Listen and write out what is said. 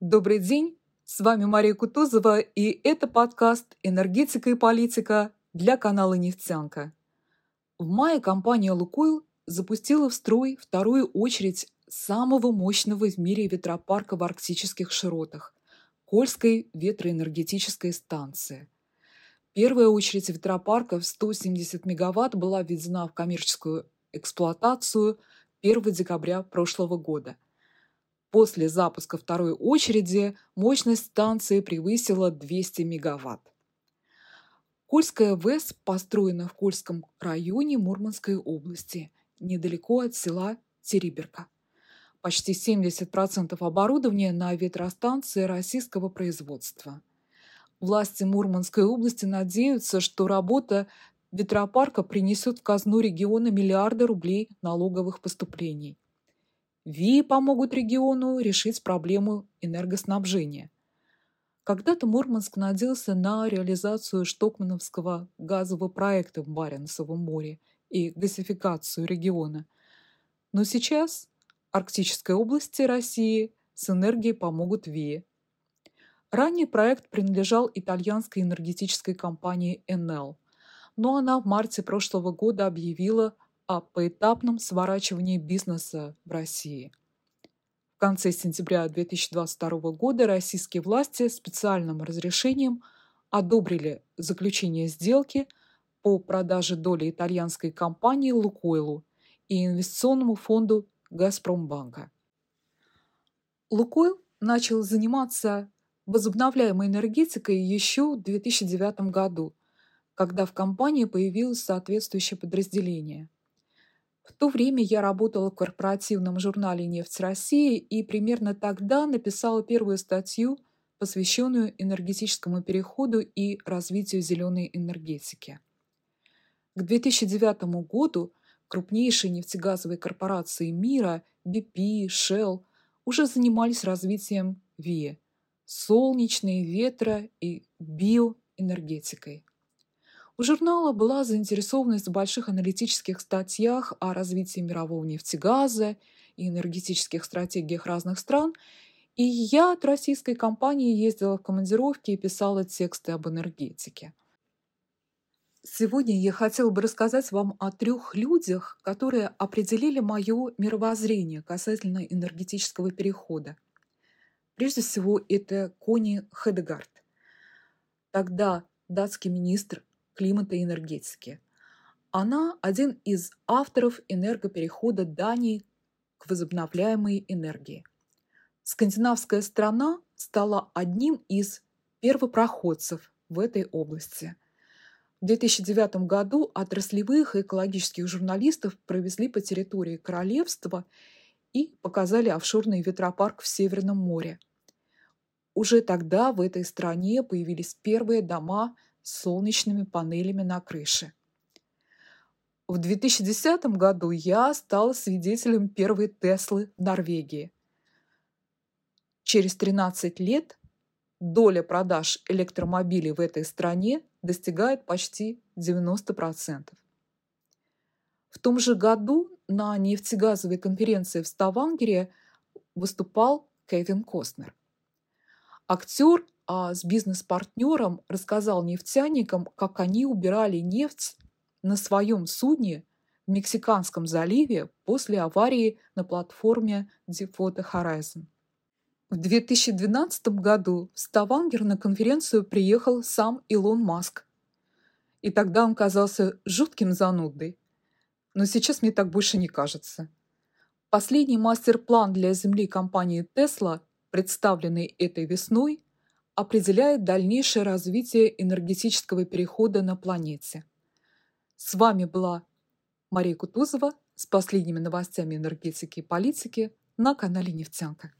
Добрый день, с вами Мария Кутузова, и это подкаст «Энергетика и политика» для канала «Нефтянка». В мае компания «Лукойл» запустила в строй вторую очередь самого мощного в мире ветропарка в арктических широтах – Кольской ветроэнергетической станции. Первая очередь ветропарка в 170 мегаватт была введена в коммерческую эксплуатацию 1 декабря прошлого года. После запуска второй очереди мощность станции превысила 200 мегаватт. Кольская ВЭС построена в Кольском районе Мурманской области, недалеко от села Териберка. Почти 70% оборудования на ветростанции российского производства. Власти Мурманской области надеются, что работа ветропарка принесет в казну региона миллиарды рублей налоговых поступлений. ВИИ помогут региону решить проблему энергоснабжения. Когда-то Мурманск надеялся на реализацию Штокмановского газового проекта в Баренцевом море и газификацию региона. Но сейчас Арктической области России с энергией помогут ВИИ. Ранее проект принадлежал итальянской энергетической компании Enel, но она в марте прошлого года объявила о поэтапном сворачивании бизнеса в России. В конце сентября 2022 года российские власти специальным разрешением одобрили заключение сделки по продаже доли итальянской компании «Лукойлу» и инвестиционному фонду Газпромбанка. Лукойл начал заниматься возобновляемой энергетикой еще в 2009 году, когда в компании появилось соответствующее подразделение. В то время я работала в корпоративном журнале «Нефть России» и примерно тогда написала первую статью, посвященную энергетическому переходу и развитию зеленой энергетики. К 2009 году крупнейшие нефтегазовые корпорации мира BP, Shell уже занимались развитием ВИЭ – солнечной, ветро- и биоэнергетикой. У журнала была заинтересованность в больших аналитических статьях о развитии мирового нефтегаза и энергетических стратегиях разных стран, и я от российской компании ездила в командировки и писала тексты об энергетике – Сегодня я хотела бы рассказать вам о трех людях, которые определили мое мировоззрение касательно энергетического перехода. Прежде всего, это Кони Хедегард, тогда датский министр климата и энергетики. Она один из авторов энергоперехода Дании к возобновляемой энергии. Скандинавская страна стала одним из первопроходцев в этой области – в 2009 году отраслевых и экологических журналистов провезли по территории королевства и показали офшорный ветропарк в Северном море. Уже тогда в этой стране появились первые дома с солнечными панелями на крыше. В 2010 году я стала свидетелем первой Теслы в Норвегии. Через 13 лет доля продаж электромобилей в этой стране достигает почти 90%. В том же году на нефтегазовой конференции в Ставангере выступал Кевин Костнер. Актер с бизнес-партнером рассказал нефтяникам, как они убирали нефть на своем судне в Мексиканском заливе после аварии на платформе Deepwater Horizon. В 2012 году в Ставангер на конференцию приехал сам Илон Маск. И тогда он казался жутким занудой. Но сейчас мне так больше не кажется. Последний мастер-план для Земли компании Tesla, представленный этой весной, определяет дальнейшее развитие энергетического перехода на планете. С вами была Мария Кутузова с последними новостями энергетики и политики на канале «Нефтянка».